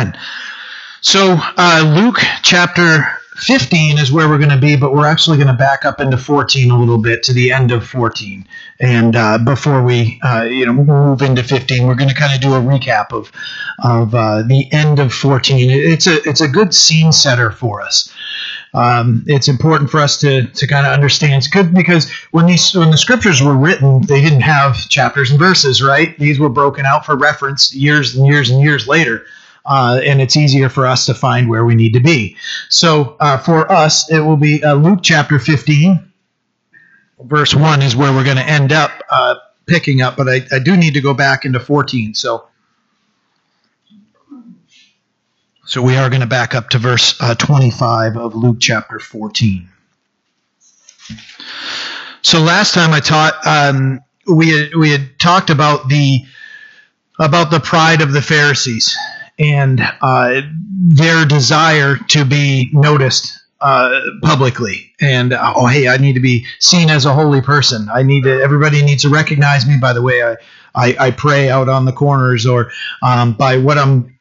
Amen. So, uh, Luke chapter 15 is where we're going to be, but we're actually going to back up into 14 a little bit to the end of 14. And uh, before we, uh, you know, move into 15, we're going to kind of do a recap of of uh, the end of 14. It's a it's a good scene setter for us. Um, it's important for us to to kind of understand. It's good because when these when the scriptures were written, they didn't have chapters and verses, right? These were broken out for reference years and years and years later uh, and it's easier for us to find where we need to be. So uh, for us, it will be uh, Luke chapter 15, verse 1 is where we're going to end up uh, picking up, but I, I do need to go back into 14. So. So we are going to back up to verse uh, 25 of Luke chapter 14. So last time I taught, um, we had, we had talked about the about the pride of the Pharisees and uh, their desire to be noticed uh, publicly. And uh, oh hey i need to be seen as a holy person. I need to everybody needs to recognize me by the way i i, I pray out on the corners or um, by what i'm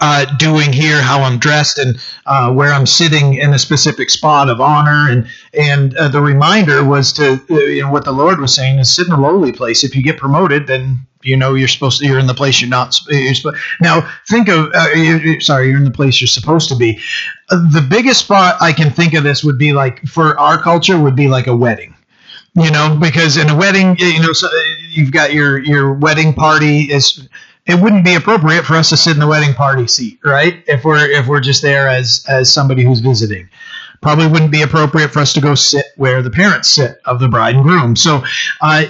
uh, doing here, how I'm dressed, and uh, where I'm sitting in a specific spot of honor, and and uh, the reminder was to uh, you know what the Lord was saying is sit in a lowly place. If you get promoted, then you know you're supposed to you're in the place you're not you're now think of uh, you, sorry you're in the place you're supposed to be. Uh, the biggest spot i can think of this would be like for our culture would be like a wedding you know because in a wedding you know so you've got your your wedding party is it wouldn't be appropriate for us to sit in the wedding party seat right? If we're if we're just there as as somebody who's visiting probably wouldn't be appropriate for us to go sit where the parents sit of the bride and groom. So, uh,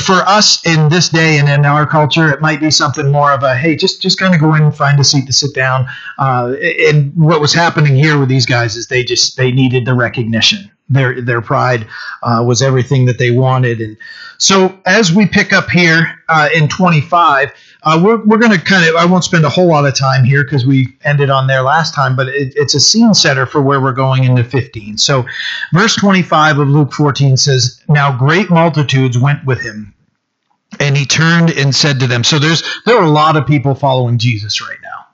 for us in this day and in our culture, it might be something more of a hey, just just kind of go in and find a seat to sit down. Uh, and what was happening here with these guys is they just they needed the recognition. Their their pride uh, was everything that they wanted, and so as we pick up here uh, in 25 uh, we're we're going to kind of, I won't spend a whole lot of time here because we ended on there last time, but it, it's a scene setter for where we're going into 15. So, verse 25 of Luke 14 says, Now great multitudes went with him, and he turned and said to them, So there's there are a lot of people following Jesus right now.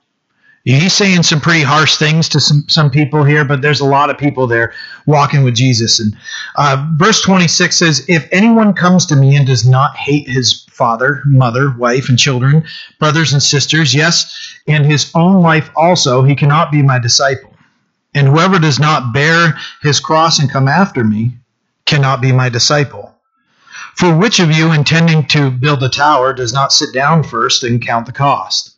He's saying some pretty harsh things to some, some people here, but there's a lot of people there walking with Jesus. And uh, verse 26 says, If anyone comes to me and does not hate his father, mother, wife, and children, brothers and sisters, yes, and his own life also, he cannot be my disciple. And whoever does not bear his cross and come after me cannot be my disciple. For which of you, intending to build a tower, does not sit down first and count the cost?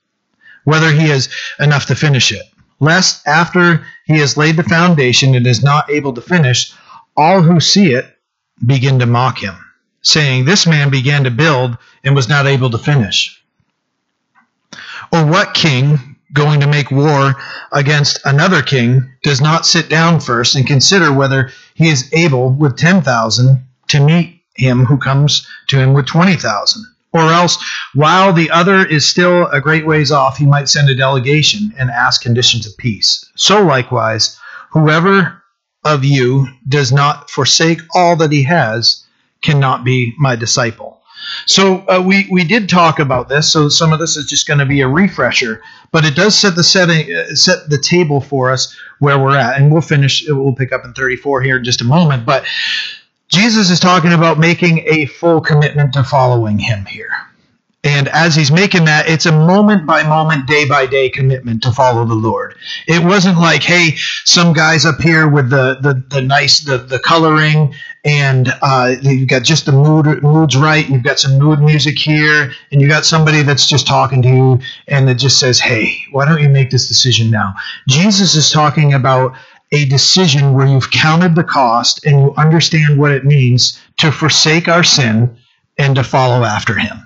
Whether he has enough to finish it, lest after he has laid the foundation and is not able to finish, all who see it begin to mock him, saying, This man began to build and was not able to finish. Or what king, going to make war against another king, does not sit down first and consider whether he is able with 10,000 to meet him who comes to him with 20,000? Or else, while the other is still a great ways off, he might send a delegation and ask conditions of peace. So likewise, whoever of you does not forsake all that he has cannot be my disciple. So uh, we we did talk about this. So some of this is just going to be a refresher, but it does set the setting uh, set the table for us where we're at, and we'll finish. We'll pick up in 34 here in just a moment, but Jesus is talking about making a full commitment to following him here. And as he's making that, it's a moment by moment, day by day commitment to follow the Lord. It wasn't like, hey, some guys up here with the the, the nice the, the coloring and uh, you've got just the mood moods right. You've got some mood music here, and you got somebody that's just talking to you and that just says, hey, why don't you make this decision now? Jesus is talking about a decision where you've counted the cost and you understand what it means to forsake our sin and to follow after him.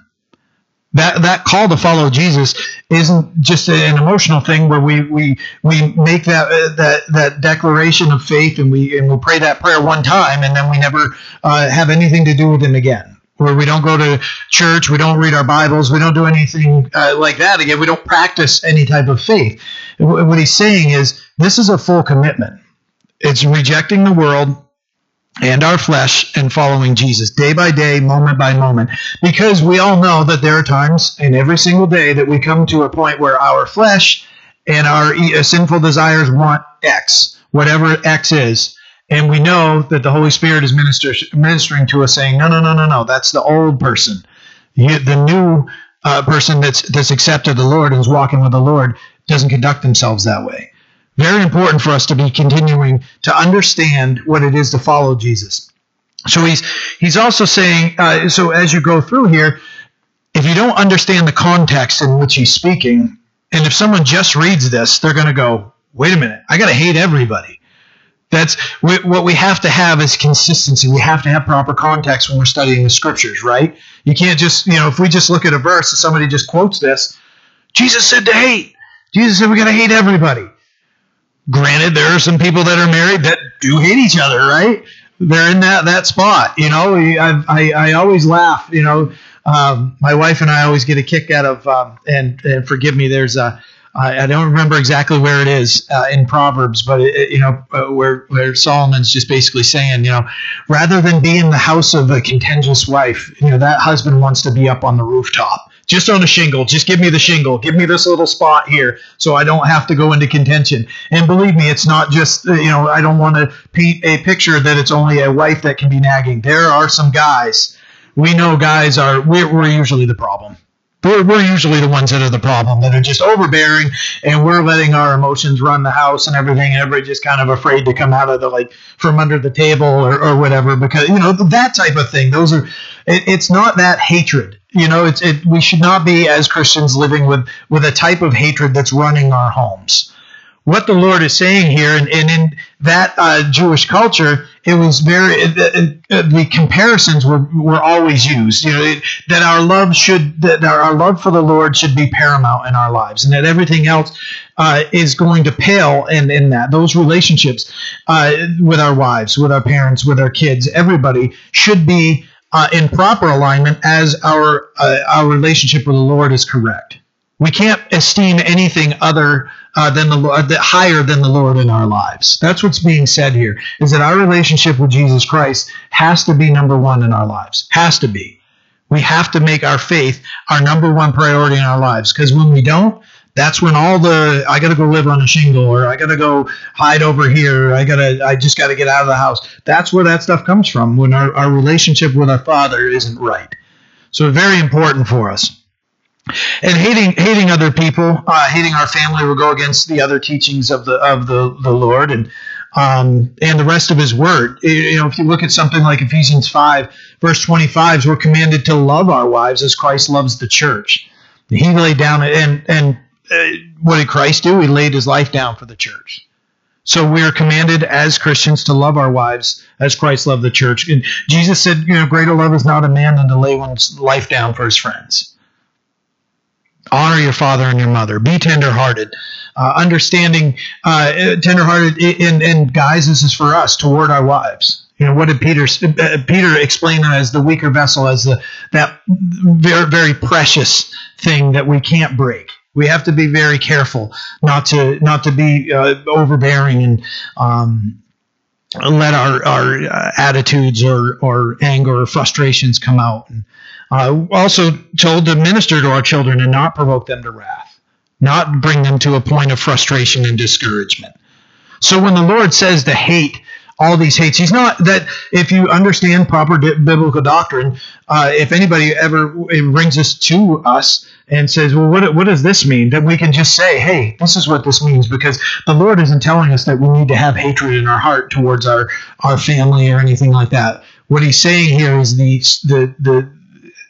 That that call to follow Jesus isn't just an emotional thing where we we we make that that that declaration of faith and we and we pray that prayer one time and then we never uh, have anything to do with him again. Where we don't go to church, we don't read our Bibles, we don't do anything uh, like that again. We don't practice any type of faith. What he's saying is this is a full commitment. It's rejecting the world and our flesh and following Jesus day by day, moment by moment. Because we all know that there are times in every single day that we come to a point where our flesh and our sinful desires want X, whatever X is. And we know that the Holy Spirit is minister, ministering to us, saying, "No, no, no, no, no. That's the old person. You, the new uh, person that's that's accepted the Lord and is walking with the Lord doesn't conduct themselves that way." Very important for us to be continuing to understand what it is to follow Jesus. So he's he's also saying. Uh, so as you go through here, if you don't understand the context in which he's speaking, and if someone just reads this, they're going to go, "Wait a minute, I got to hate everybody." That's what we have to have is consistency. We have to have proper context when we're studying the scriptures, right? You can't just, you know, if we just look at a verse and somebody just quotes this, Jesus said to hate. Jesus said we got to hate everybody. Granted, there are some people that are married that do hate each other, right? They're in that that spot. You know, I I, I always laugh. You know, um, my wife and I always get a kick out of, um, and and forgive me, there's a I don't remember exactly where it is uh, in Proverbs, but it, you know uh, where where Solomon's just basically saying, you know, rather than be in the house of a contentious wife, you know that husband wants to be up on the rooftop, just on a shingle. Just give me the shingle, give me this little spot here, so I don't have to go into contention. And believe me, it's not just uh, you know I don't want to paint a picture that it's only a wife that can be nagging. There are some guys. We know guys are we're, we're usually the problem we're, we're usually the ones that are the problem that are just overbearing and we're letting our emotions run the house and everything and everybody just kind of afraid to come out of the like from under the table or, or whatever because you know that type of thing. Those are it, it's not that hatred. You know it's it we should not be as christians living with with a type of hatred that's running our homes what the Lord is saying here, and, and in that uh, Jewish culture, it was very uh, uh, the comparisons were, were always used. You know it, that our love should that our love for the Lord should be paramount in our lives, and that everything else uh, is going to pale in in that those relationships uh, with our wives, with our parents, with our kids, everybody should be uh, in proper alignment as our our relationship with the Lord is correct. We can't esteem anything other uh, than the Lord, higher than the Lord in our lives. That's what's being said here. Is that our relationship with Jesus Christ has to be number one in our lives? Has to be. We have to make our faith our number one priority in our lives. Because when we don't, that's when all the I gotta go live on a shingle or I gotta go hide over here. I gotta I just gotta get out of the house. That's where that stuff comes from when our, our relationship with our Father isn't right. So very important for us and hating hating other people, uh, hating our family will go against the other teachings of the of the, the Lord and um, and the rest of His Word. You know, if you look at something like Ephesians five, verse twenty five, we're commanded to love our wives as Christ loves the church. He laid down and and uh, what did Christ do? He laid His life down for the church. So we are commanded as Christians to love our wives as Christ loved the church. And Jesus said, you know, greater love is not a man than to lay one's life down for his friends. Honor your father and your mother. Be tenderhearted. Uh, understanding, uh, tenderhearted, and, guys, this is for us toward our wives. You know, what did Peter uh, Peter explain that as the weaker vessel, as the that very very precious thing that we can't break. We have to be very careful not to not to be uh, overbearing and um, let our our uh, attitudes or or anger or frustrations come out. And, uh, also told to minister to our children and not provoke them to wrath, not bring them to a point of frustration and discouragement. So when the Lord says to hate all these hates, He's not that if you understand proper biblical doctrine, uh, if anybody ever brings this to us and says, well, what, what does this mean? That we can just say, hey, this is what this means because the Lord isn't telling us that we need to have hatred in our heart towards our, our family or anything like that. What he's saying here is the, the, the,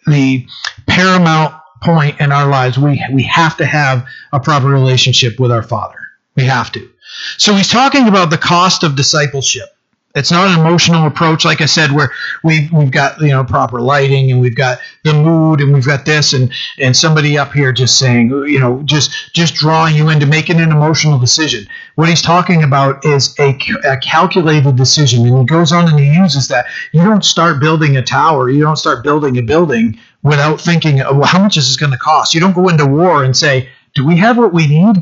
the paramount point in our lives. We we have to have a proper relationship with our Father. We have to. So he's talking about the cost of discipleship. It's not an emotional approach, like I said, where we've we've got you know proper lighting and we've got the mood and we've got this and and somebody up here just saying you know just just drawing you into making an emotional decision. What he's talking about is a, a calculated decision, and he goes on and he uses that. You don't start building a tower, you don't start building a building without thinking, well, how much is this going to cost? You don't go into war and say, do we have what we need?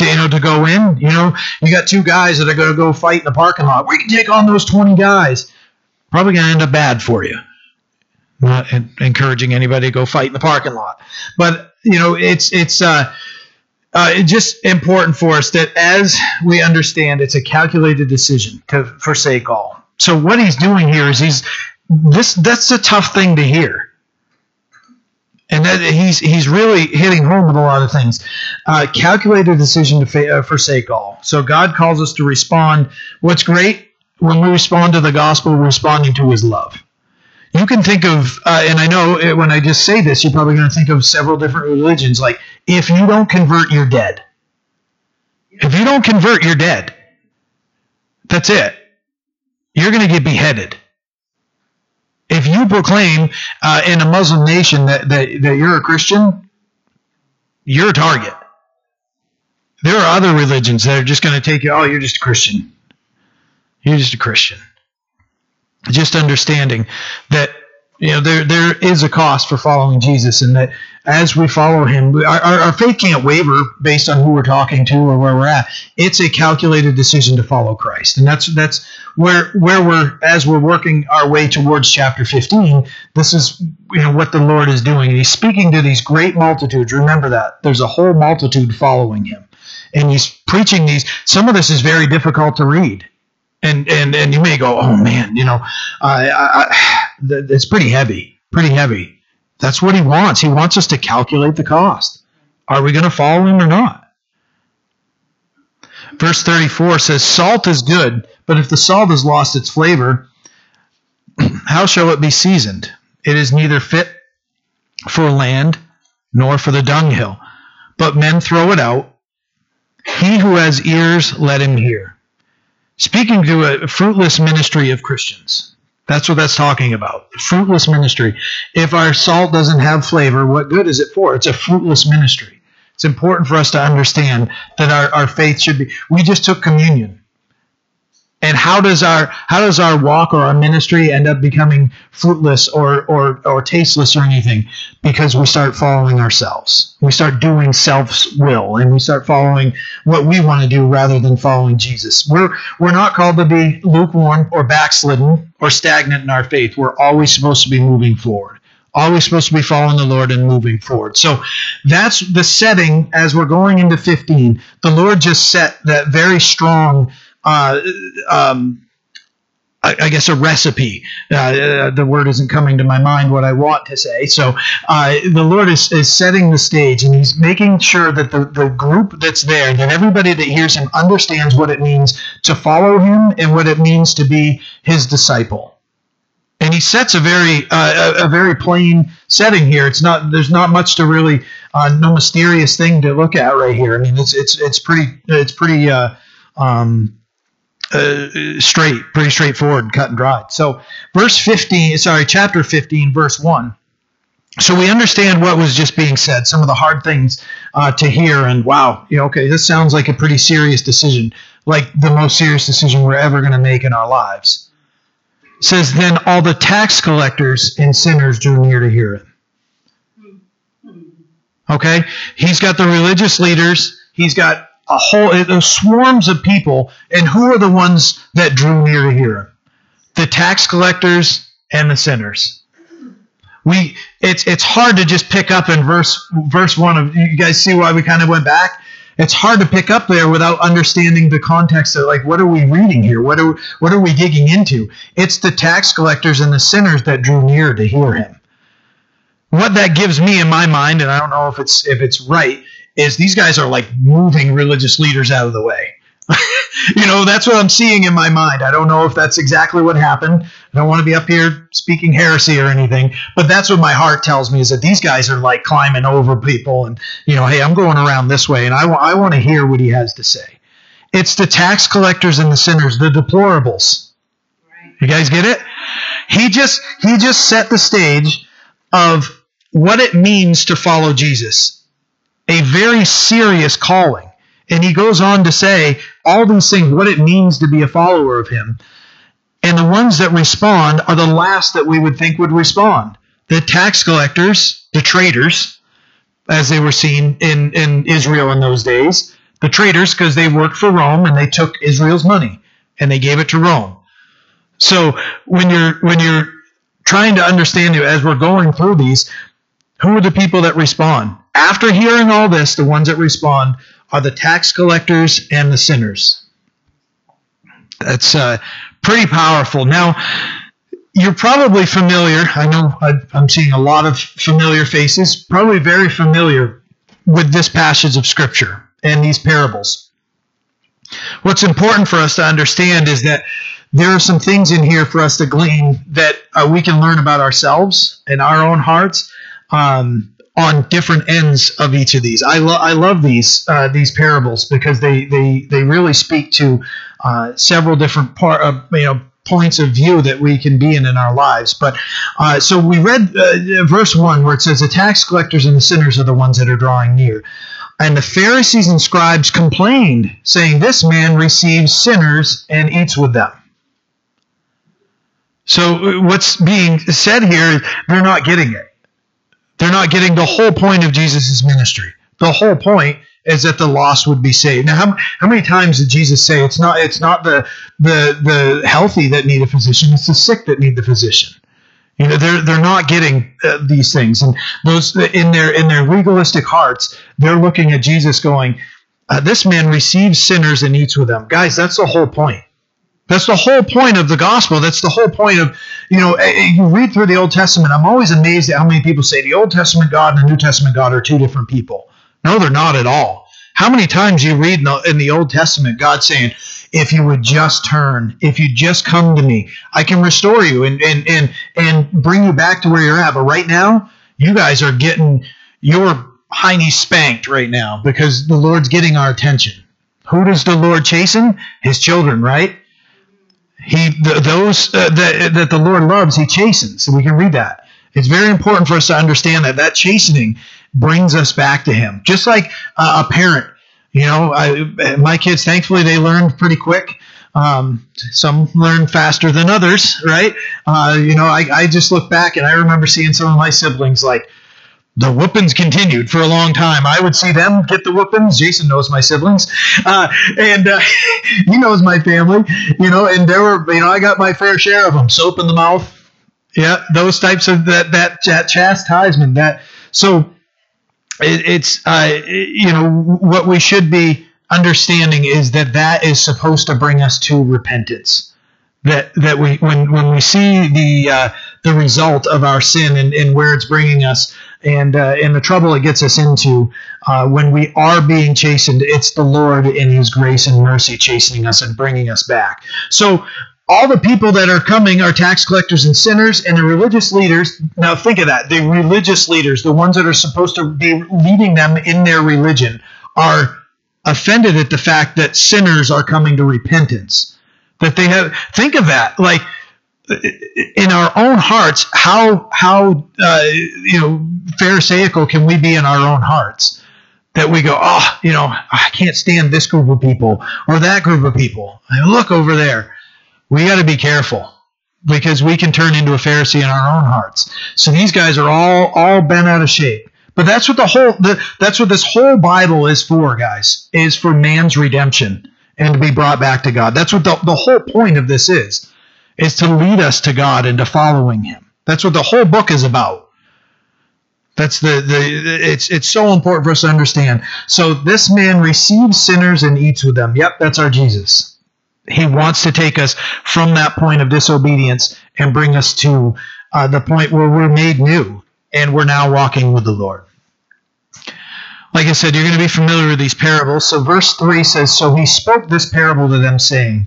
Know to go in. You know, you got two guys that are going to go fight in the parking lot. We can take on those twenty guys. Probably going to end up bad for you. Not encouraging anybody to go fight in the parking lot, but you know it's it's uh, uh, it's just important for us that as we understand, it's a calculated decision to forsake all. So what he's doing here is he's this that's a tough thing to hear and that he's he's really hitting home with a lot of things. Uh, calculated decision to fa- uh, forsake all. So God calls us to respond. What's great when we respond to the gospel, responding to His love. You can think of, uh, and I know it, when I just say this, you're probably going to think of several different religions. Like, if you don't convert, you're dead. If you don't convert, you're dead. That's it. You're going to get beheaded if you proclaim uh, in a Muslim nation that, that, that you're a Christian, you're a target. There are other religions that are just going to take you, oh, you're just a Christian. You're just a Christian. Just understanding that you know there there is a cost for following Jesus, and that as we follow Him, our, our faith can't waver based on who we're talking to or where we're at. It's a calculated decision to follow Christ, and that's that's where where we're as we're working our way towards chapter 15. This is you know what the Lord is doing, and He's speaking to these great multitudes. Remember that there's a whole multitude following Him, and He's preaching these. Some of this is very difficult to read and and and you may go, oh man, you know, I, I, it's pretty heavy, pretty heavy. That's what he wants. He wants us to calculate the cost. Are we going to follow him or not? Verse 34 says, Salt is good, but if the salt has lost its flavor, how shall it be seasoned? It is neither fit for land nor for the dunghill, but men throw it out. He who has ears, let him hear speaking to a fruitless ministry of Christians. That's what that's talking about. Fruitless ministry. If our salt doesn't have flavor, what good is it for? It's a fruitless ministry. It's important for us to understand that our, our faith should be. We just took communion and how does our how does our walk or our ministry end up becoming fruitless or or or tasteless or anything? Because we start following ourselves. We start doing self's will and we start following what we want to do rather than following jesus. We're we're not called to be lukewarm or backslidden or stagnant in our faith. We're always supposed to be moving forward. Always supposed to be following the Lord and moving forward. So that's the setting as we're going into 15. The Lord just set that very strong uh, um, I, I, guess a recipe. Uh, the word isn't coming to my mind what I want to say. So uh, the Lord is, is setting the stage and He's making sure that the, the group that's there, that everybody that hears Him understands what it means to follow Him and what it means to be His disciple. And He sets a very uh, a, very plain setting here. It's not there's not much to really uh, no mysterious thing to look at right here. I mean it's it's it's pretty it's pretty. Uh, um, uh, straight, pretty straightforward, cut and dried. So, verse 15, sorry, chapter 15, verse 1. So we understand what was just being said, some of the hard things uh, to hear, and wow, you know, okay, this sounds like a pretty serious decision, like the most serious decision we're ever going to make in our lives. It says, Then all the tax collectors and sinners drew near to hear it. Okay? He's got the religious leaders, he's got a whole those swarms of people, and who are the ones that drew near to hear him? The tax collectors and the sinners. We it's it's hard to just pick up in verse verse one of you guys see why we kind of went back. It's hard to pick up there without understanding the context of like what are we reading here? What are what are we digging into? It's the tax collectors and the sinners that drew near to hear him. What that gives me in my mind, and I don't know if it's if it's right, is these guys are like moving religious leaders out of the way. you know, that's what I'm seeing in my mind. I don't know if that's exactly what happened. I don't want to be up here speaking heresy or anything, but that's what my heart tells me is that these guys are like climbing over people and, you know, hey, I'm going around this way and I, w- I want to hear what he has to say. It's the tax collectors and the sinners, the deplorables. Right. You guys get it? He just he just set the stage of what it means to follow Jesus a very serious calling. And he goes on to say all these things, what it means to be a follower of him. And the ones that respond are the last that we would think would respond. The tax collectors, the traitors, as they were seen in, in Israel in those days, the traitors because they worked for Rome and they took Israel's money and they gave it to Rome. So when you're when you're trying to understand it as we're going through these, who are the people that respond? After hearing all this, the ones that respond are the tax collectors and the sinners. That's uh, pretty powerful. Now, you're probably familiar. I know I'm seeing a lot of familiar faces, probably very familiar with this passage of Scripture and these parables. What's important for us to understand is that there are some things in here for us to glean that uh, we can learn about ourselves and our own hearts um, on different ends of each of these. I, lo- I love these uh, these parables because they they they really speak to uh, several different part of you know points of view that we can be in in our lives. But uh, so we read uh, verse one where it says, "The tax collectors and the sinners are the ones that are drawing near." And the Pharisees and scribes complained, saying, This man receives sinners and eats with them. So, uh, what's being said here, they're not getting it. They're not getting the whole point of Jesus' ministry. The whole point is that the lost would be saved. Now, how, how many times did Jesus say it's not it's not the the the healthy that need a physician, it's the sick that need the physician? You know, they're they're not getting uh, these things, and those in their in their legalistic hearts, they're looking at Jesus, going, uh, "This man receives sinners and eats with them." Guys, that's the whole point. That's the whole point of the gospel. That's the whole point of, you know, eh, eh, you read through the Old Testament. I'm always amazed at how many people say the Old Testament God and the New Testament God are two different people. No, they're not at all. How many times you read in the, in the Old Testament God saying, if you would just turn, if you just come to me, I can restore you and and and and bring you back to where you're at. But right now, you guys are getting your hiney spanked right now because the Lord's getting our attention. Who does the Lord chasten? His children, right? He those uh, that that the Lord loves, He chastens. So we can read that. It's very important for us to understand that that chastening brings us back to Him, just like uh, a parent you know, I, my kids, thankfully, they learned pretty quick. Um, some learn faster than others, right? Uh, you know, I, I just look back and I remember seeing some of my siblings like the whoopings continued for a long time. I would see them get the whoopings. Jason knows my siblings, uh, and uh, he knows my family. You know, and there were, you know, I got my fair share of them. Soap in the mouth, yeah, those types of that that, that chastisement. That so it, it's uh, you know what we should be understanding is that that is supposed to bring us to repentance. That that we when when we see the uh, the result of our sin and, and where it's bringing us and uh, and the trouble it gets us into uh, when we are being chastened, it's the Lord in His grace and mercy chastening us and bringing us back. So all the people that are coming are tax collectors and sinners, and the religious leaders. Now, think of that. The religious leaders, the ones that are supposed to be leading them in their religion, are offended at the fact that sinners are coming to repentance. That they have. Think of that. Like, in our own hearts, how how uh, you know pharisaical can we be in our own hearts? That we go, oh, you know, I can't stand this group of people or that group of people. I look over there we got to be careful because we can turn into a Pharisee in our own hearts. So these guys are all all bent out of shape. But that's what the whole the, that's what this whole Bible is for, guys. Is for man's redemption and to be brought back to God. That's what the, the whole point of this is. Is to lead us to God and to following him. That's what the whole book is about. That's the, the it's it's so important for us to understand. So this man receives sinners and eats with them. Yep, that's our Jesus. He wants to take us from that point of disobedience and bring us to uh, the point where we're made new and we're now walking with the Lord. Like I said, you're going to be familiar with these parables. So, verse 3 says So he spoke this parable to them, saying,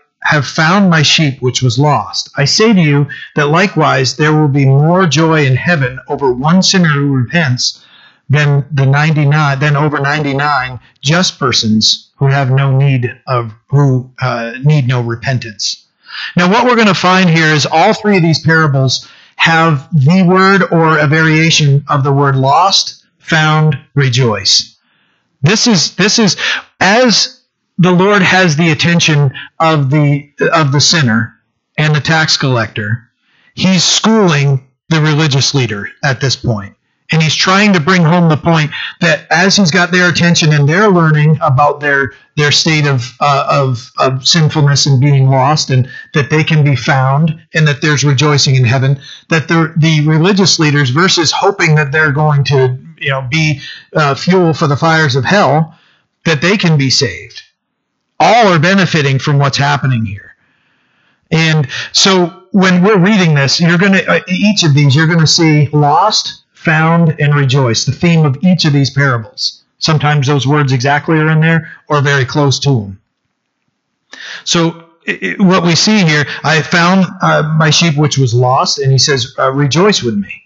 have found my sheep which was lost. I say to you that likewise there will be more joy in heaven over one sinner who repents than the 99 than over 99 just persons who have no need of who uh, need no repentance. Now what we're going to find here is all three of these parables have the word or a variation of the word lost, found, rejoice. This is this is as the Lord has the attention of the of the sinner and the tax collector. He's schooling the religious leader at this point. And he's trying to bring home the point that as he's got their attention and they're learning about their their state of, uh, of of sinfulness and being lost, and that they can be found, and that there's rejoicing in heaven, that the the religious leaders, versus hoping that they're going to you know be uh, fuel for the fires of hell, that they can be saved. All are benefiting from what's happening here, and so when we're reading this, you're going to uh, each of these you're going to see lost found, and rejoice, the theme of each of these parables. Sometimes those words exactly are in there or very close to them. So, it, what we see here, I found uh, my sheep which was lost, and he says, uh, rejoice with me.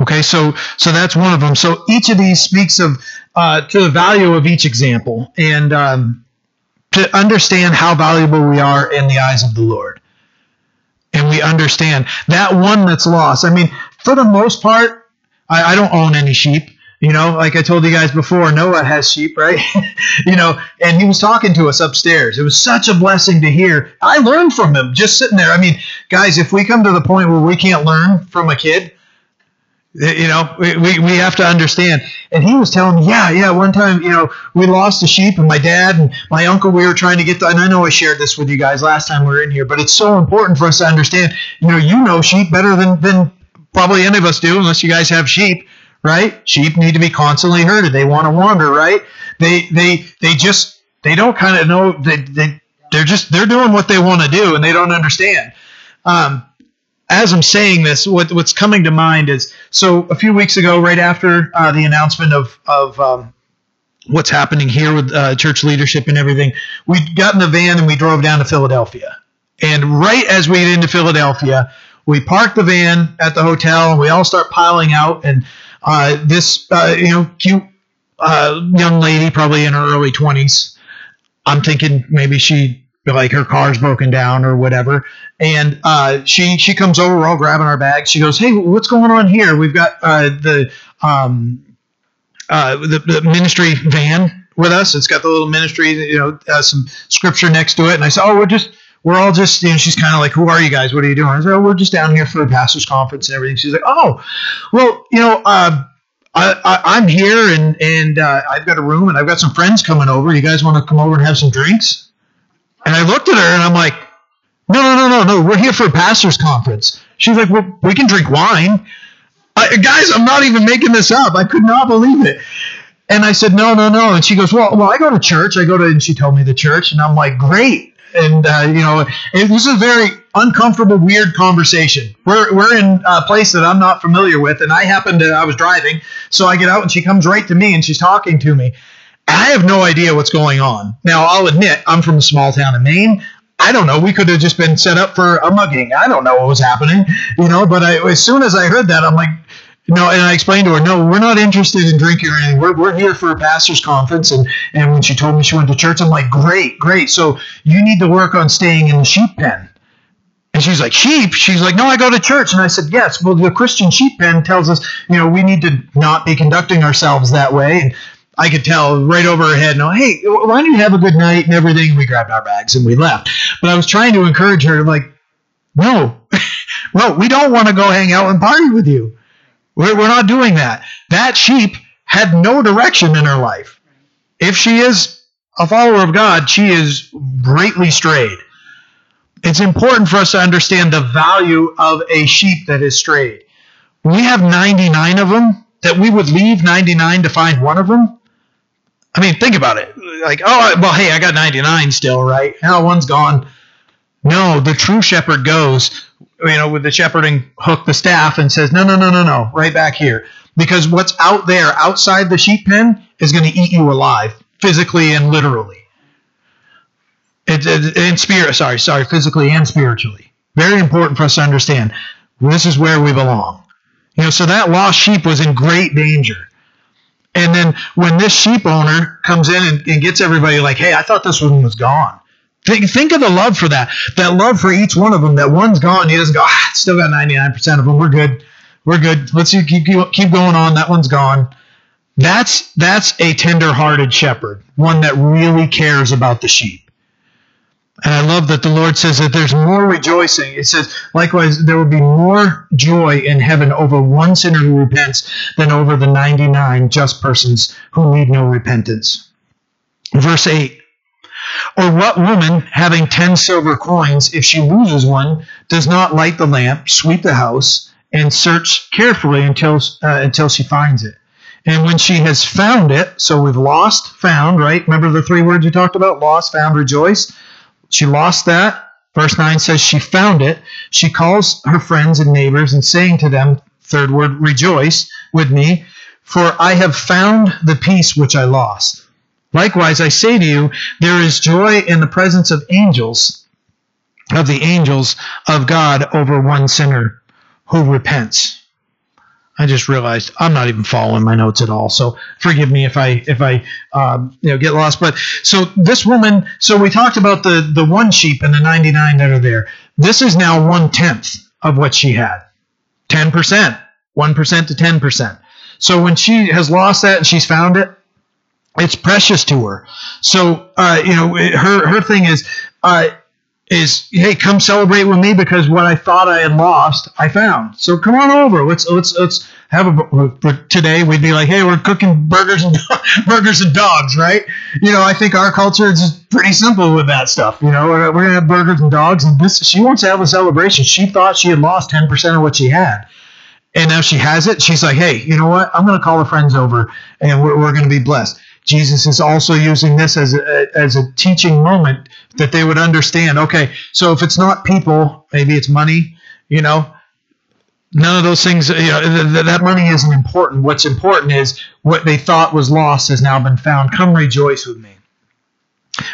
Okay, so so that's one of them. So each of these speaks of uh, to the value of each example, and um, to understand how valuable we are in the eyes of the Lord and we understand that one that's lost. I mean, for the most part, I, I don't own any sheep. You know, like I told you guys before, Noah has sheep, right? you know, and he was talking to us upstairs. It was such a blessing to hear. I learned from him just sitting there. I mean, guys, if we come to the point where we can't learn from a kid, you know, we, we have to understand. And he was telling me, yeah, yeah, one time, you know, we lost a sheep, and my dad and my uncle, we were trying to get the, and I know I shared this with you guys last time we were in here, but it's so important for us to understand, you know, you know sheep better than, than probably any of us do, unless you guys have sheep, right? Sheep need to be constantly herded. They want to wander, right? They, they, they just, they don't kind of know, they, they, they're just, they're doing what they want to do, and they don't understand. Um, as I'm saying this, what, what's coming to mind is so a few weeks ago, right after uh, the announcement of of um, what's happening here with uh, church leadership and everything, we got in the van and we drove down to Philadelphia. And right as we get into Philadelphia, we park the van at the hotel and we all start piling out. And uh, this uh, you know cute uh, young lady, probably in her early 20s, I'm thinking maybe she like her car's broken down or whatever. And uh, she she comes over, we're all grabbing our bags. She goes, "Hey, what's going on here? We've got uh, the um, uh, the, the, ministry van with us. It's got the little ministry, you know, uh, some scripture next to it." And I said, "Oh, we're just." We're all just, you know, she's kind of like, who are you guys? What are you doing? I said, oh, we're just down here for a pastor's conference and everything. She's like, oh, well, you know, uh, I, am here and and uh, I've got a room and I've got some friends coming over. You guys want to come over and have some drinks? And I looked at her and I'm like, no, no, no, no, no. We're here for a pastor's conference. She's like, well, we can drink wine. I, guys, I'm not even making this up. I could not believe it. And I said, no, no, no. And she goes, well, well, I go to church. I go to, and she told me the church. And I'm like, great. And, uh, you know, it was a very uncomfortable, weird conversation. We're, we're in a place that I'm not familiar with. And I happened to, I was driving. So I get out and she comes right to me and she's talking to me. I have no idea what's going on. Now, I'll admit, I'm from a small town in Maine. I don't know. We could have just been set up for a mugging. I don't know what was happening, you know. But I, as soon as I heard that, I'm like, no. And I explained to her, no, we're not interested in drinking or anything. We're, we're here for a pastor's conference. And and when she told me she went to church, I'm like, great, great. So you need to work on staying in the sheep pen. And she's like, sheep? She's like, no, I go to church. And I said, yes. Well, the Christian sheep pen tells us, you know, we need to not be conducting ourselves that way. And I could tell right over her head, no, hey, why don't you have a good night and everything? We grabbed our bags and we left. But I was trying to encourage her, like, no, no, we don't want to go hang out and party with you. We're, we're not doing that. That sheep had no direction in her life. If she is a follower of God, she is greatly strayed. It's important for us to understand the value of a sheep that is strayed. We have 99 of them, that we would leave 99 to find one of them. I mean, think about it. Like, oh, well, hey, I got 99 still, right? Now one's gone. No, the true shepherd goes, you know, with the shepherding hook, the staff, and says, no, no, no, no, no, right back here. Because what's out there, outside the sheep pen, is going to eat you alive, physically and literally. It, it, in spirit, sorry, sorry, physically and spiritually. Very important for us to understand. This is where we belong. You know, so that lost sheep was in great danger. And then when this sheep owner comes in and, and gets everybody like, hey, I thought this one was gone. Think, think of the love for that. That love for each one of them. That one's gone. He doesn't go, ah, still got 99% of them. We're good. We're good. Let's keep, keep, keep going on. That one's gone. That's, that's a tender hearted shepherd, one that really cares about the sheep. And I love that the Lord says that there's more rejoicing. It says, likewise, there will be more joy in heaven over one sinner who repents than over the 99 just persons who need no repentance. Verse 8 Or what woman, having 10 silver coins, if she loses one, does not light the lamp, sweep the house, and search carefully until, uh, until she finds it? And when she has found it, so we've lost, found, right? Remember the three words we talked about? Lost, found, rejoice she lost that. Verse 9 says she found it. She calls her friends and neighbors and saying to them, third word, rejoice with me, for I have found the piece which I lost. Likewise, I say to you, there is joy in the presence of angels, of the angels of God over one sinner who repents. I just realized I'm not even following my notes at all. So forgive me if I if I um, you know get lost. But so this woman. So we talked about the the one sheep and the 99 that are there. This is now one tenth of what she had. Ten percent, one percent to ten percent. So when she has lost that and she's found it, it's precious to her. So uh, you know her her thing is. Uh, is hey come celebrate with me because what I thought I had lost I found. So come on over. Let's let's let's have a today we'd be like hey we're cooking burgers and burgers and dogs right? You know I think our culture is pretty simple with that stuff you know? We're, we're gonna have burgers and dogs and this she wants to have a celebration. She thought she had lost 10% of what she had. And now she has it. She's like hey you know what? I'm gonna call her friends over and we're, we're gonna be blessed Jesus is also using this as a, as a teaching moment that they would understand. Okay, so if it's not people, maybe it's money. You know, none of those things. You know, th- that money isn't important. What's important is what they thought was lost has now been found. Come rejoice with me.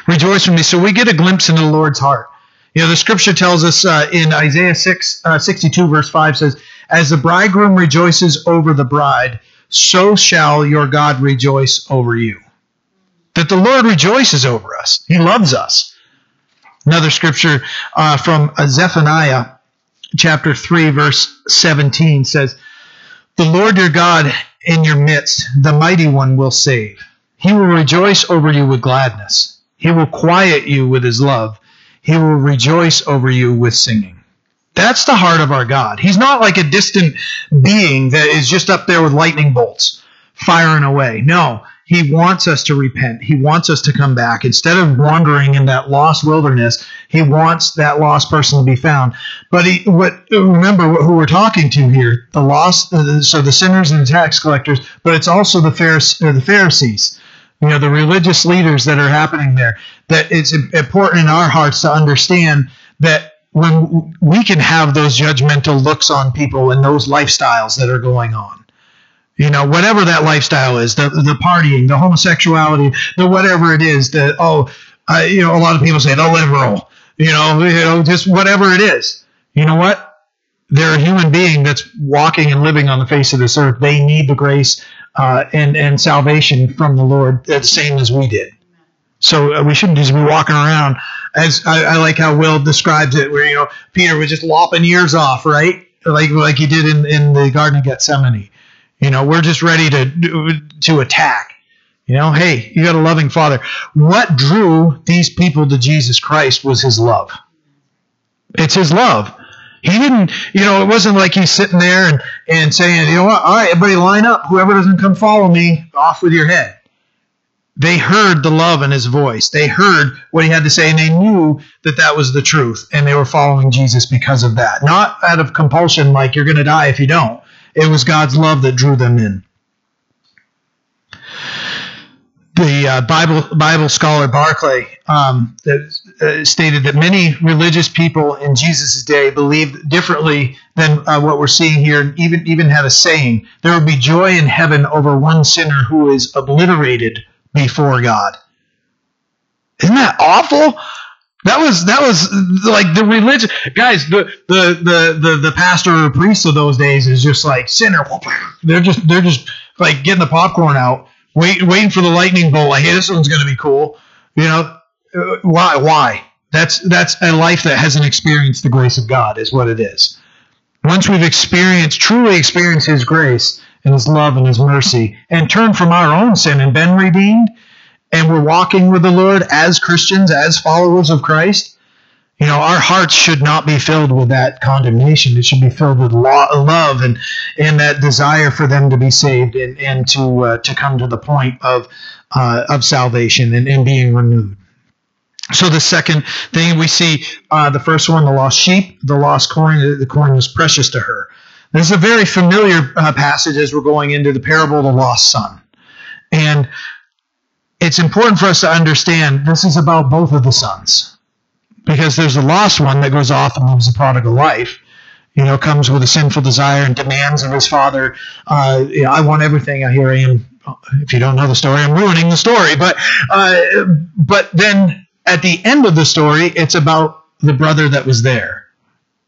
Rejoice with me. So we get a glimpse into the Lord's heart. You know, the scripture tells us uh, in Isaiah 6, uh, 62, verse 5 says, As the bridegroom rejoices over the bride, so shall your God rejoice over you that the Lord rejoices over us. He loves us. Another scripture uh, from Zephaniah chapter 3, verse 17 says, The Lord your God in your midst, the mighty one will save. He will rejoice over you with gladness. He will quiet you with his love. He will rejoice over you with singing. That's the heart of our God. He's not like a distant being that is just up there with lightning bolts firing away. No, he wants us to repent. He wants us to come back. Instead of wandering in that lost wilderness, he wants that lost person to be found. But he, what, remember who we're talking to here: the lost, uh, so the sinners and the tax collectors, but it's also the the Pharisees. You know, the religious leaders that are happening there. That it's important in our hearts to understand that when we can have those judgmental looks on people and those lifestyles that are going on you know whatever that lifestyle is the the partying the homosexuality the whatever it is the oh you know a lot of people say the liberal you know you know just whatever it is. You know what? They're a human being that's walking and living on the face of this earth. They need the grace uh, and and salvation from the lord. The same as we did. So uh, we shouldn't just be walking around as I, I like how will describes it where you know peter was just lopping ears off right? Like like he did in, in the garden of gethsemane you know, we're just ready to to attack. You know, hey, you got a loving father. What drew these people to Jesus Christ was his love. It's his love. He didn't, you know, it wasn't like he's sitting there and, and saying, you know what, all right, everybody line up. Whoever doesn't come follow me, off with your head. They heard the love in his voice. They heard what he had to say, and they knew that that was the truth, and they were following Jesus because of that. Not out of compulsion, like you're going to die if you don't. It was God's love that drew them in. The uh, Bible Bible scholar Barclay um, uh, stated that many religious people in Jesus' day believed differently than uh, what we're seeing here. And even even had a saying: "There will be joy in heaven over one sinner who is obliterated before God." Isn't that awful? That was that was like the religion guys. The the the the, the pastor or priest of those days is just like sinner. They're just they're just like getting the popcorn out, wait, waiting for the lightning bolt. Like, hey, this one's gonna be cool. You know uh, why? Why? That's that's a life that hasn't experienced the grace of God, is what it is. Once we've experienced, truly experienced His grace and His love and His mercy, and turned from our own sin and been redeemed, and we're walking with the Lord as Christians, as followers of Christ, you know, our hearts should not be filled with that condemnation. It should be filled with love and and that desire for them to be saved and and to uh, to come to the point of uh, of salvation and, and being renewed. So the second thing we see, uh, the first one, the lost sheep, the lost coin. The coin was precious to her. This is a very familiar uh, passage as we're going into the parable of the lost son, and it's important for us to understand this is about both of the sons, because there's a lost one that goes off and lives a prodigal life. You know, comes with a sinful desire and demands of his father. Uh, you I want everything. Here I am. If you don't know the story, I'm ruining the story. But uh, but then at the end of the story, it's about the brother that was there.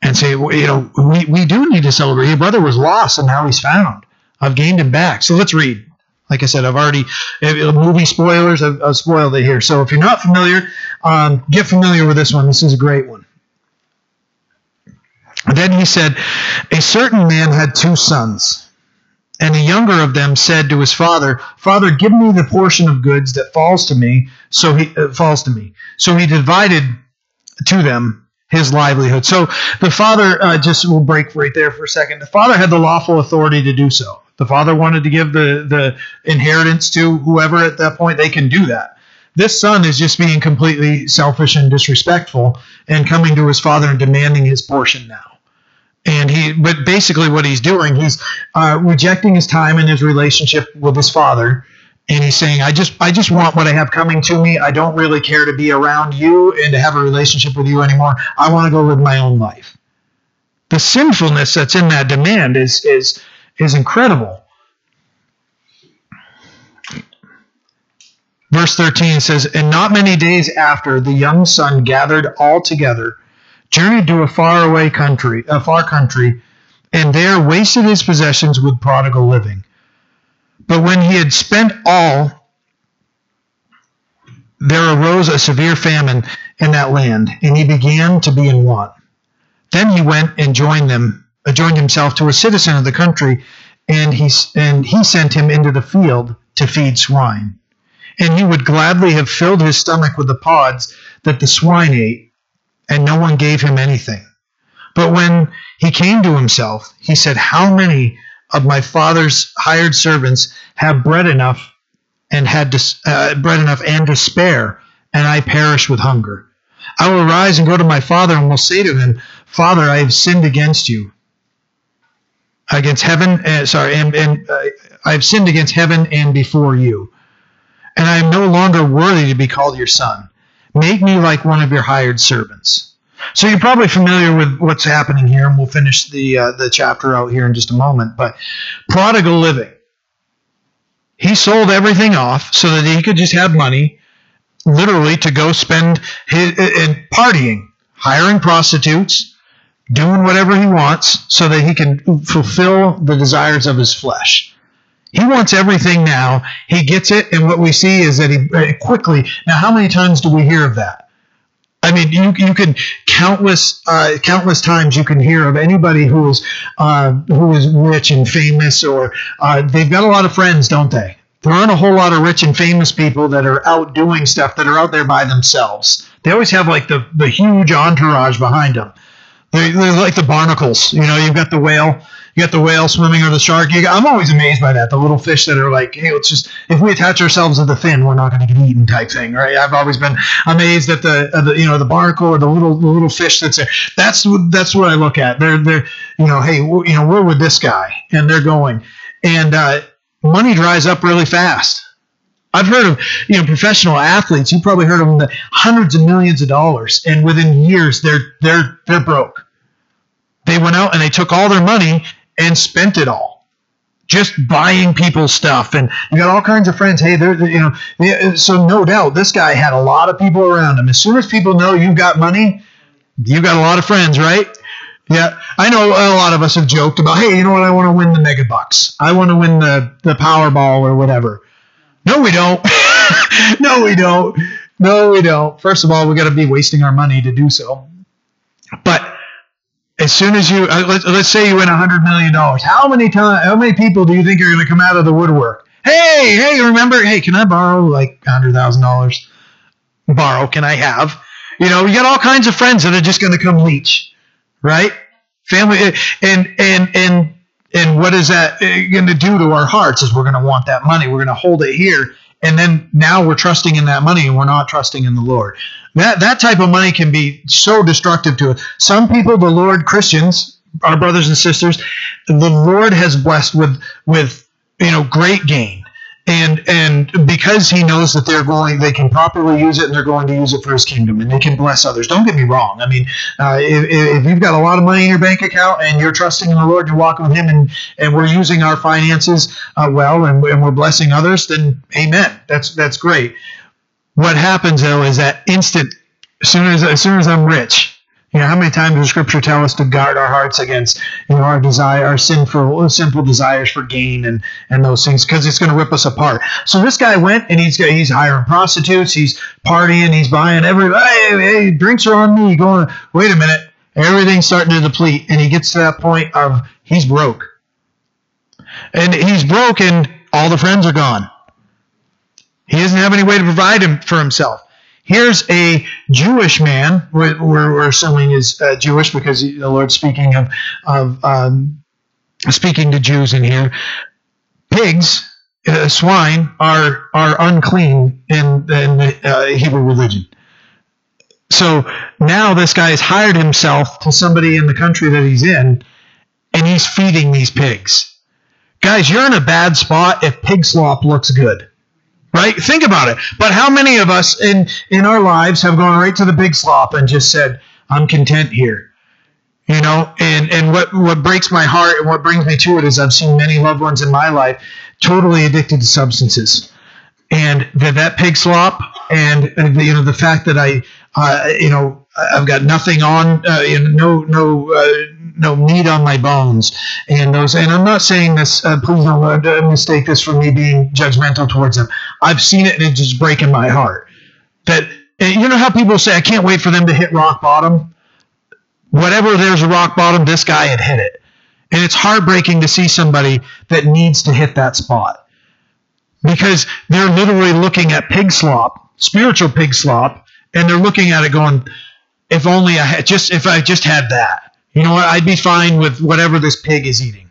And say, you know, we, we do need to celebrate. Your brother was lost and now he's found. I've gained him back. So let's read. Like I said, I've already, movie spoilers, I've, I've spoiled it here. So if you're not familiar, um, get familiar with this one. This is a great one. Then he said, A certain man had two sons. And the younger of them said to his father, Father, give me the portion of goods that falls to me. So he uh, falls to me. So he divided to them his livelihood. So the father, uh, just will break right there for a second. The father had the lawful authority to do so. The father wanted to give the, the inheritance to whoever at that point, they can do that. This son is just being completely selfish and disrespectful and coming to his father and demanding his portion now. And he but basically what he's doing he's uh, rejecting his time and his relationship with his father. And he's saying i just i just want what i have coming to me. I don't really care to be around you and to have a relationship with you anymore. I want to go live my own life. The sinfulness that's in that demand is is is incredible verse 13 says and not many days after the young son gathered all together journeyed to a faraway country, a far country, and there wasted his possessions with prodigal living. But when he had spent all, there arose a severe famine in that land, and he began to be in want. Then he went and joined them, uh, joined himself to a citizen of the country, and he and he sent him into the field to feed swine. And he would gladly have filled his stomach with the pods that the swine ate and no one gave him anything. But when he came to himself, he said, How many of my father's hired servants have bread enough and had to, uh, bread enough and to spare, and I perish with hunger? I will rise and go to my father and will say to him, Father, I have sinned against you, against heaven. Uh, sorry, and, and uh, I have sinned against heaven and before you, and I am no longer worthy to be called your son. Make me like one of your hired servants. So you're probably familiar with what's happening here, and we'll finish the uh, the chapter out here in just a moment. But prodigal living. He sold everything off so that he could just have money, literally, to go spend his in partying, hiring prostitutes, doing whatever he wants, so that he can fulfill the desires of his flesh. He wants everything now. He gets it, and what we see is that he uh, quickly. Now, how many times do we hear of that? I mean, you you can countless uh, countless times you can hear of anybody who is uh, who is rich and famous, or uh, they've got a lot of friends, don't they? There aren't a whole lot of rich and famous people that are out doing stuff that are out there by themselves. They always have like the the huge entourage behind them. They're, they're like the barnacles. You know, you've got the whale you got the whale swimming or the shark. You, I'm always amazed by that. The little fish that are like, hey, let's just if we attach ourselves to the fin, we're not going to get eaten type thing, right? I've always been amazed at the, at the you know the barnacle or the little the little fish that's there. That's that's what I look at. They're they're you know hey you know we're with this guy and they're going and uh, money dries up really fast. I've heard of you know professional athletes. You probably heard of them the hundreds of millions of dollars, and within years they're they're they're broke. They went out and they took all their money and spent it all just buying people's stuff. And you got all kinds of friends. Hey they're, you know so no doubt this guy had a lot of people around him. As soon as people know you've got money you've got a lot of friends right? Yeah i know a lot of us have joked about hey you know what i want to win the mega bucks. I want to win the the powerball or whatever. No we don't. No we don't. No, we don't. First of all, we got to be wasting our money to do so. But as soon as you uh, let's, let's say you win a hundred million dollars, how many time, how many people do you think are going to come out of the woodwork? Hey, hey, remember? Hey, can I borrow like a hundred thousand dollars? Borrow? Can I have? You know, you got all kinds of friends that are just going to come leech, right? Family, eh, and and and and what is that eh, going to do to our hearts? Is we're going to want that money, we're going to hold it here, and then now we're trusting in that money and we're not trusting in the Lord. That that type of money can be so destructive to us. Some people, the Lord, Christians, our brothers and sisters, the Lord has blessed with with you know great gain. And and because he knows that they're going they can properly use it and they're going to use it for his kingdom and they can bless others. Don't get me wrong. I mean uh, if, if, you've got a lot of money in your bank account and you're trusting in the lord you're walking with him and and we're using our finances uh, well and, and we're blessing others then amen. That's that's great what happens though is that instant as soon as as soon as i'm rich you know, how many times does Scripture tell us to guard our hearts against you know our desire, our sinful, simple desires for gain and and those things, because it's going to rip us apart. So this guy went and he's he's hiring prostitutes, he's partying, he's buying everybody. Hey, hey, drinks are on me. Going, wait a minute, everything's starting to deplete, and he gets to that point of he's broke, and he's broken. All the friends are gone. He doesn't have any way to provide him for himself. Here's a Jewish man. We're, we're assuming is uh, Jewish because the Lord's speaking of, of um, speaking to Jews in here. Pigs, uh, swine, are are unclean in, in the uh, Hebrew religion. So now this guy has hired himself to somebody in the country that he's in, and he's feeding these pigs. Guys, you're in a bad spot if pig slop looks good right? Think about it. But how many of us in in our lives have gone right to the big slop and just said, "I'm content here." You know, and and what what breaks my heart and what brings me to it is I've seen many loved ones in my life totally addicted to substances, and that that pig slop and, and you know the fact that I uh, you know I've got nothing on uh, you know no no uh, no meat on my bones. And those and i'm not saying this uh, please don't uh, mistake this for me being judgmental towards them. I've seen it and it's just breaking my heart. That you know how people say i can't wait for them to hit rock bottom whatever there's a rock bottom this guy had hit it. And it's heartbreaking to see somebody that needs to hit that spot. Because they're literally looking at pig slop spiritual pig slop and they're looking at it going if only i had just if i just had that you know what? I'd be fine with whatever this pig is eating.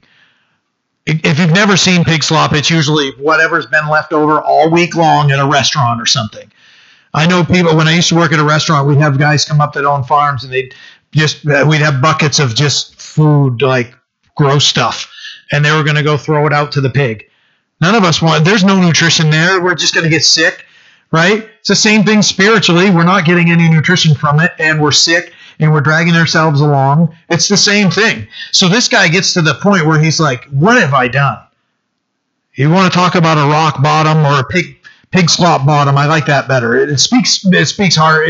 If you've never seen pig slop, it's usually whatever's been left over all week long at a restaurant or something. I know people, when I used to work at a restaurant, we'd have guys come up that own farms and they'd just, uh, we'd have buckets of just food, like gross stuff, and they were going to go throw it out to the pig. None of us want, there's no nutrition there. We're just going to get sick, right? It's the same thing spiritually. We're not getting any nutrition from it, and we're sick and we're dragging ourselves along. It's the same thing. So this guy gets to the point where he's like, What have I done? You want to talk about a rock bottom or a pig pig slop bottom? I like that better. It, it speaks it speaks hard.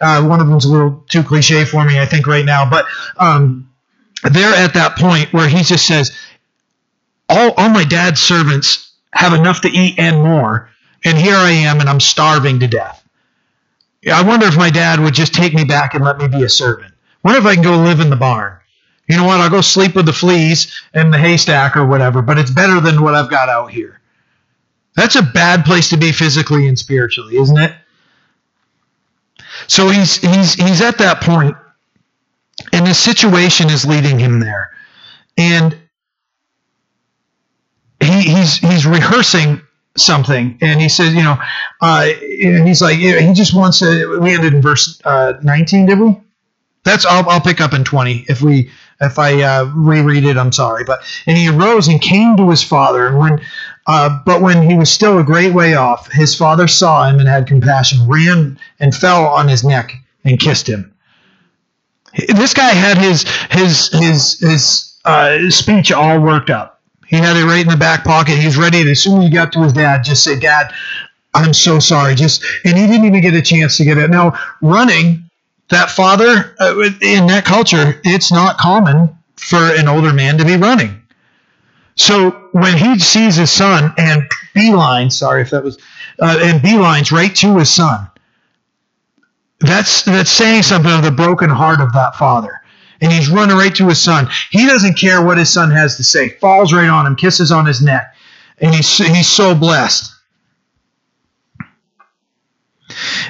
Uh, one of them's a little too cliche for me, I think, right now. But um, they're at that point where he just says, all, all my dad's servants have enough to eat and more, and here I am, and I'm starving to death. I wonder if my dad would just take me back and let me be a servant. Wonder if I can go live in the barn. You know what? I'll go sleep with the fleas and the haystack or whatever, but it's better than what I've got out here. That's a bad place to be physically and spiritually, isn't it? So he's he's he's at that point, and the situation is leading him there, and he, he's he's rehearsing something, and he says, you know, uh, and he's like, he just wants to. We ended in verse uh, 19, did we? That's I'll, I'll pick up in 20 if we if I uh, reread it. I'm sorry, but and he arose and came to his father, and when uh, but when he was still a great way off, his father saw him and had compassion, ran and fell on his neck and kissed him. This guy had his his his his uh, speech all worked up he had it right in the back pocket. He's ready to, as soon as he got to his dad, just say, Dad, I'm so sorry. Just and he didn't even get a chance to get it. Now running, that father uh, in that culture, it's not common for an older man to be running. So when he sees his son and beeline, sorry if that was, uh, and beelines right to his son, That's that's saying something of the broken heart of that father. And he's running right to his son. He doesn't care what his son has to say. Falls right on him, kisses on his neck, and he's he's so blessed.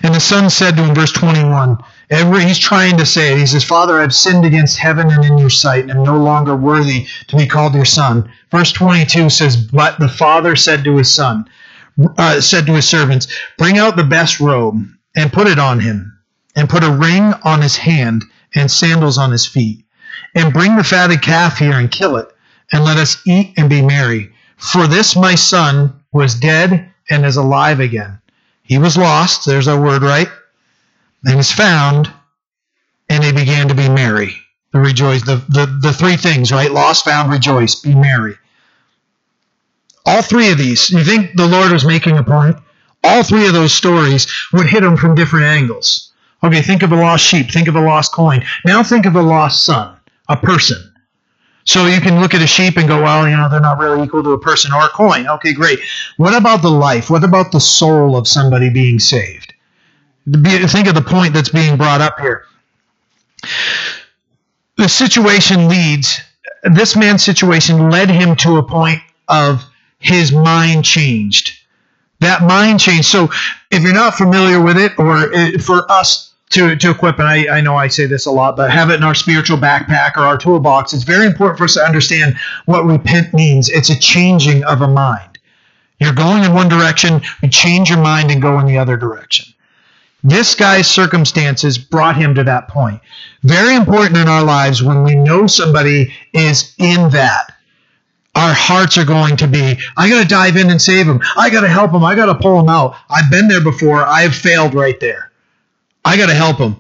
And the son said to him, verse 21, every, he's trying to say it. He says, Father, I've sinned against heaven and in your sight, and am no longer worthy to be called your son. Verse 22 says, But the father said to his son, uh, said to his servants, Bring out the best robe and put it on him, and put a ring on his hand and sandals on his feet. And bring the fatted calf here and kill it, and let us eat and be merry. For this my son was dead and is alive again he was lost, there's our word, right? And was found, and they began to be merry. The rejoice, the, the, the three things, right? Lost, found, rejoice, be merry. All three of these, you think the Lord was making a point? All three of those stories would hit him from different angles. Okay, think of a lost sheep, think of a lost coin. Now think of a lost son, a person. So you can look at a sheep and go, well, you know, they're not really equal to a person or a coin. Okay, great. What about the life? What about the soul of somebody being saved? Think of the point that's being brought up here. The situation leads, this man's situation led him to a point of his mind changed. That mind change. So if you're not familiar with it, or uh, for us to, to equip, and I, I know I say this a lot, but have it in our spiritual backpack or our toolbox. It's very important for us to understand what repent means. It's a changing of a mind. You're going in one direction, you change your mind and go in the other direction. This guy's circumstances brought him to that point. Very important in our lives when we know somebody is in that. Our hearts are going to be, I got to dive in and save him. I got to help him. I got to pull him out. I've been there before. I've failed right there. I got to help them.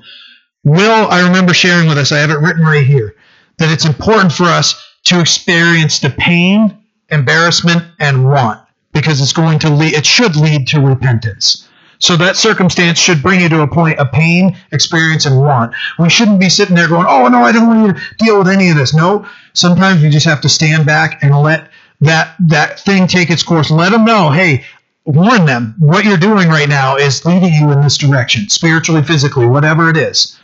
Will, I remember sharing with us, I have it written right here, that it's important for us to experience the pain, embarrassment, and want because it's going to lead, it should lead to repentance. So that circumstance should bring you to a point of pain, experience, and want. We shouldn't be sitting there going, oh, no, I don't want to deal with any of this. No, sometimes you just have to stand back and let that, that thing take its course. Let them know, hey, warn them what you're doing right now is leading you in this direction, spiritually, physically, whatever it is.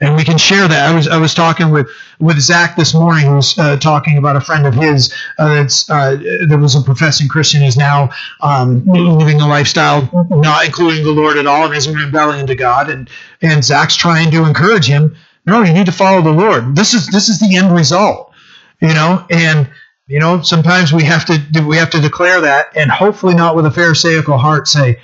And we can share that. I was I was talking with with Zach this morning, who was uh, talking about a friend of his uh, that's uh, that was a professing Christian, is now um, living a lifestyle not including the Lord at all, and is in rebellion to God. And and Zach's trying to encourage him. No, you need to follow the Lord. This is this is the end result, you know. And you know, sometimes we have to we have to declare that, and hopefully not with a pharisaical heart say,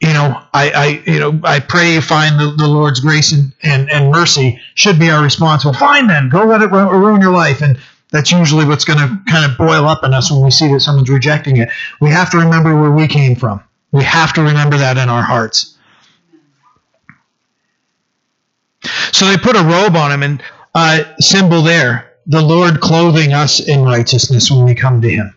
you know, I, I you know, I pray you find the, the Lord's grace and, and, and mercy should be our response. Well, fine then, go let it ruin your life. And that's usually what's going to kind of boil up in us when we see that someone's rejecting it. We have to remember where we came from. We have to remember that in our hearts. So they put a robe on him, and uh, symbol there the Lord clothing us in righteousness when we come to Him.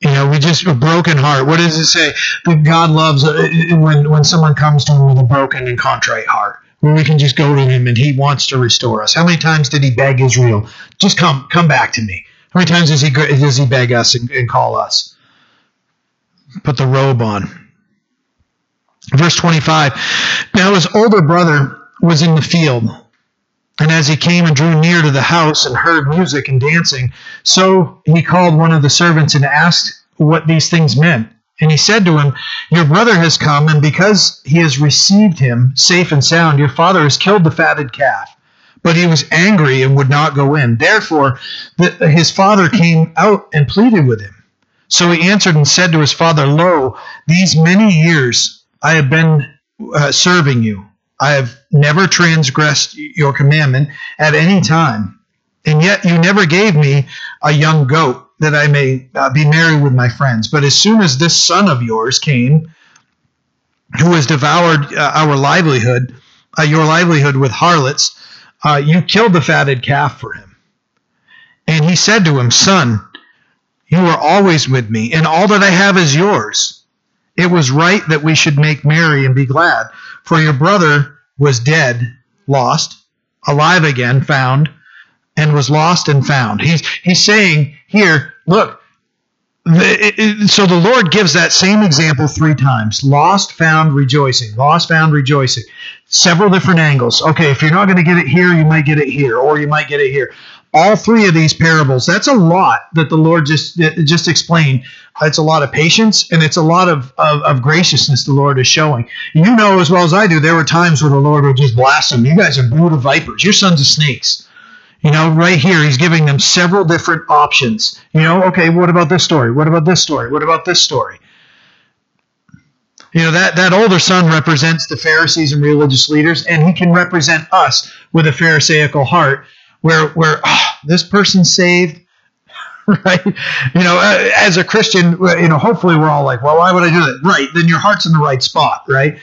You know, we just a broken heart. What does it say? That God loves uh, when when someone comes to Him with a broken and contrite heart, where we can just go to Him and He wants to restore us. How many times did He beg Israel, just come, come back to me? How many times does He does He beg us and, and call us? Put the robe on. Verse twenty-five. Now his older brother was in the field and as he came and drew near to the house and heard music and dancing, so he called one of the servants and asked what these things meant. And he said to him, Your brother has come, and because he has received him safe and sound, your father has killed the fatted calf. But he was angry and would not go in. Therefore, the, his father came out and pleaded with him. So he answered and said to his father, Lo, these many years I have been uh, serving you I have never transgressed your commandment at any time, and yet you never gave me a young goat that I may uh, be merry with my friends. But as soon as this son of yours came, who has devoured uh, our livelihood, uh, your livelihood with harlots, uh, you killed the fatted calf for him. And he said to him, Son, you are always with me, and all that I have is yours. It was right that we should make merry and be glad. For your brother was dead, lost, alive again, found, and was lost and found. He's, he's saying here, look, so the Lord gives that same example three times lost, found, rejoicing. Lost, found, rejoicing. Several different angles. Okay, if you're not going to get it here, you might get it here, or you might get it here. All three of these parables, that's a lot that the Lord just just explained. It's a lot of patience and it's a lot of, of, of graciousness the Lord is showing. You know as well as I do, there were times where the Lord would just blast them. You guys are brood of vipers. You're sons of snakes. You know, right here, he's giving them several different options. You know, okay, what about this story? What about this story? What about this story? You know, that, that older son represents the Pharisees and religious leaders, and he can represent us with a Pharisaical heart where, where oh, this person's saved, right? You know, uh, as a Christian, you know, hopefully we're all like, well, why would I do that? Right, then your heart's in the right spot, right?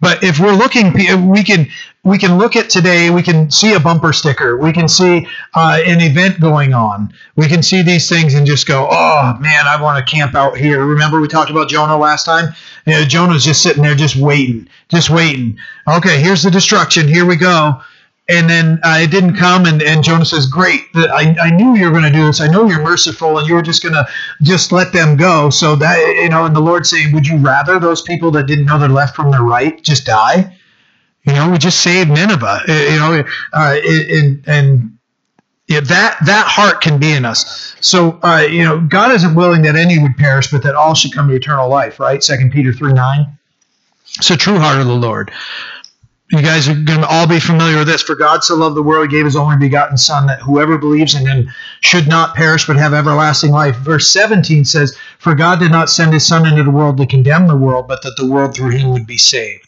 But if we're looking, we can we can look at today. We can see a bumper sticker. We can see uh, an event going on. We can see these things and just go, "Oh man, I want to camp out here." Remember we talked about Jonah last time? You know, Jonah's just sitting there, just waiting, just waiting. Okay, here's the destruction. Here we go and then uh, it didn't come and, and jonah says great I, I knew you were going to do this i know you're merciful and you were just going to just let them go so that you know and the lord saying would you rather those people that didn't know their left from their right just die you know we just saved nineveh uh, you know uh, and and yeah, that that heart can be in us. So uh, you know, God isn't willing that any would perish, but that all should come to eternal life. Right? Second Peter three nine. A true heart of the Lord you guys are going to all be familiar with this. For God so loved the world, he gave his only begotten Son, that whoever believes in him should not perish but have everlasting life. Verse 17 says, For God did not send his Son into the world to condemn the world, but that the world through him would be saved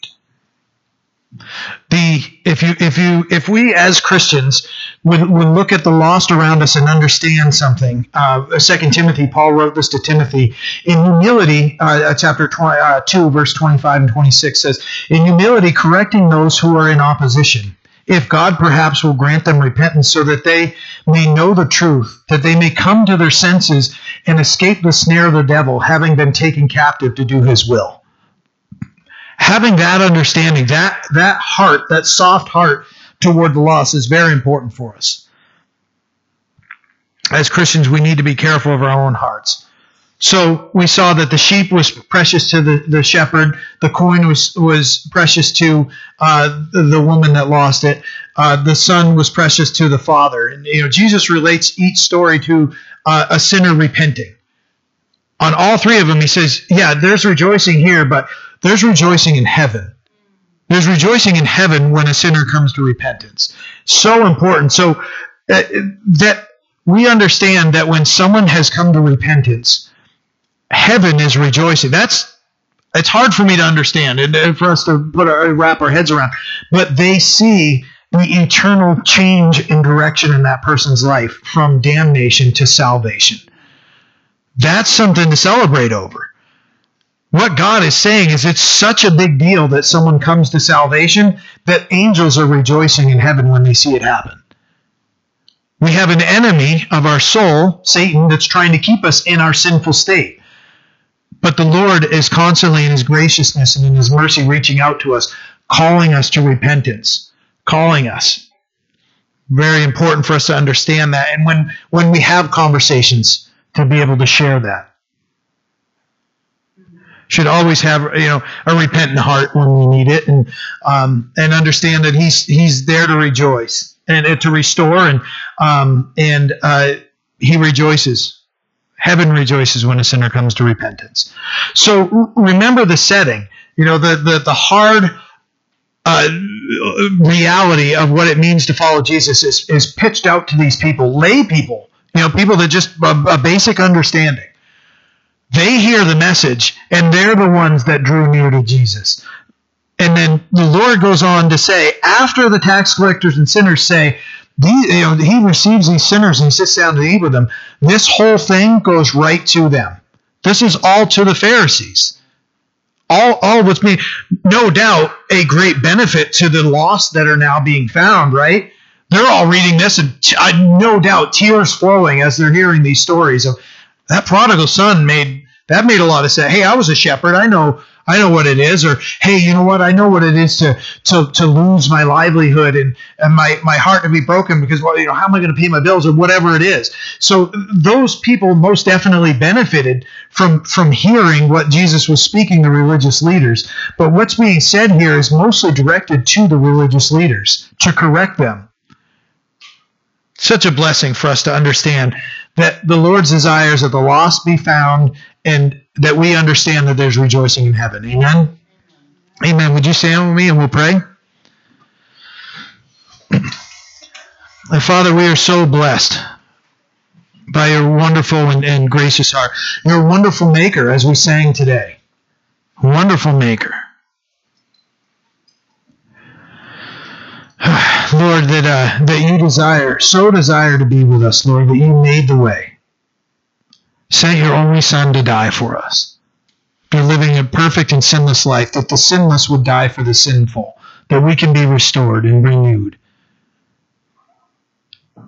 the if you if you if we as Christians would, would look at the lost around us and understand something, uh, Second Timothy, Paul wrote this to Timothy in humility. Uh, uh, chapter 20, uh, two, verse twenty-five and twenty-six says, "In humility, correcting those who are in opposition." If God perhaps will grant them repentance so that they may know the truth, that they may come to their senses and escape the snare of the devil, having been taken captive to do his will having that understanding, that that heart, that soft heart toward the lost is very important for us. As Christians, we need to be careful of our own hearts. So we saw that the sheep was precious to the, the shepherd, the coin was was precious to uh, the, the, woman that lost it, uh, the son was precious to the father. And you know, Jesus relates each story to uh, a sinner repenting. On all three of them, he says, "Yeah, there's rejoicing here, but there's rejoicing in heaven. There's rejoicing in heaven when a sinner comes to repentance. So important. So uh, that we understand that when someone has come to repentance, heaven is rejoicing. That's it's hard for me to understand and for us to put our, wrap our heads around. But they see the eternal change in direction in that person's life from damnation to salvation. That's something to celebrate over what God is saying is it's such a big deal that someone comes to salvation that angels are rejoicing in heaven when they see it happen. We have an enemy of our soul, Satan, that's trying to keep us in our sinful state. But the Lord is constantly in his graciousness and in his mercy reaching out to us, calling us to repentance, calling us. Very important for us to understand that. And when, when we have conversations, to be able to share that should always have you know a repentant heart when we need it, and um, and understand that he's he's there to rejoice and uh, to restore, and um, and uh, he rejoices. Heaven rejoices when a sinner comes to repentance. So remember the setting. You know the the the hard. Uh, reality of what it means to follow Jesus is, is pitched out to these people, lay people, you know, people that just a, a basic understanding. They message, and they're the ones that drew near to Jesus. And then the Lord goes on to say, after the tax collectors and sinners say, you know, he receives these sinners and he sits down to eat with them, this whole thing goes right to them. This is all to the Pharisees. All, all what's being, no doubt, a great benefit to the lost that are now being found, right? They're all reading this, and uh, no doubt tears flowing as they're hearing these stories of that prodigal son made that made a lot of sense. Hey, I was a shepherd. I know I know what it is. Or, hey, you know what? I know what it is to to, to lose my livelihood and, and my, my heart to be broken because, well, you know, how am I going to pay my bills or whatever it is? So those people most definitely benefited from from hearing what Jesus was speaking to religious leaders. But what's being said here is mostly directed to the religious leaders to correct them. Such a blessing for us to understand that the Lord's desires that the lost be found and that we understand that there's rejoicing in heaven. Amen. Amen. Would you stand with me and we'll pray? Father, we are so blessed by your wonderful and, and gracious heart. You're a wonderful maker, as we sang today. Wonderful maker. Lord, that uh, that you desire, so desire to be with us, Lord, that you made the way. Sent your only Son to die for us. Be living a perfect and sinless life, that the sinless would die for the sinful, that we can be restored and renewed.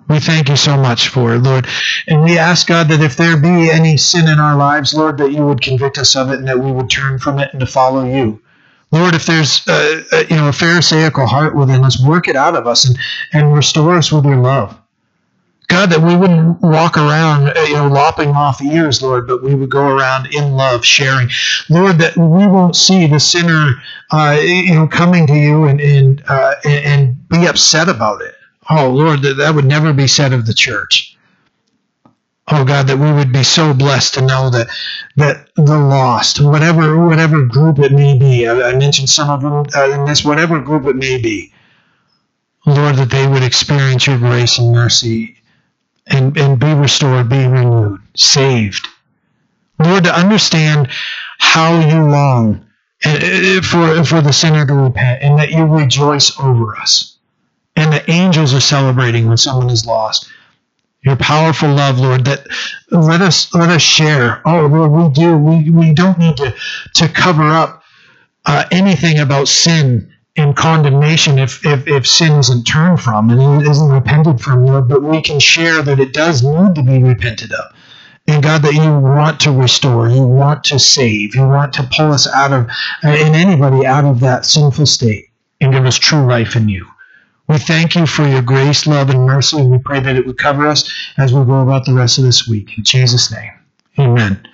We thank you so much for it, Lord. And we ask, God, that if there be any sin in our lives, Lord, that you would convict us of it and that we would turn from it and to follow you. Lord, if there's uh, uh, you know a pharisaical heart within us, work it out of us and, and restore us with your love. God, that we wouldn't walk around, uh, you know, lopping off ears, Lord, but we would go around in love, sharing. Lord, that we won't see the sinner, uh, you know, coming to you and and, uh, and be upset about it. Oh, Lord, that that would never be said of the church oh God, that we would be so blessed to know that that the lost, whatever whatever group it may be, I, I mentioned some of them uh, in this, whatever group it may be, Lord, that they would experience your grace and mercy and, and be restored, be renewed, saved. Lord, to understand how you long uh, for, for the sinner to repent and that you rejoice over us. And the angels are celebrating when someone is lost your powerful love, Lord, that let us let us share. Oh Lord, we do. We we don't need to to cover up uh, anything about sin and condemnation if, if if sin isn't turned from and isn't repented from, Lord, but we can share that it does need to be repented of. And God, that you want to restore, you want to save, you want to pull us out of, uh, and anybody out of that sinful state and give us true life in you. We thank you for your grace, love, and mercy, we pray that it would cover us as we go about the rest of this week. In Jesus' name, amen.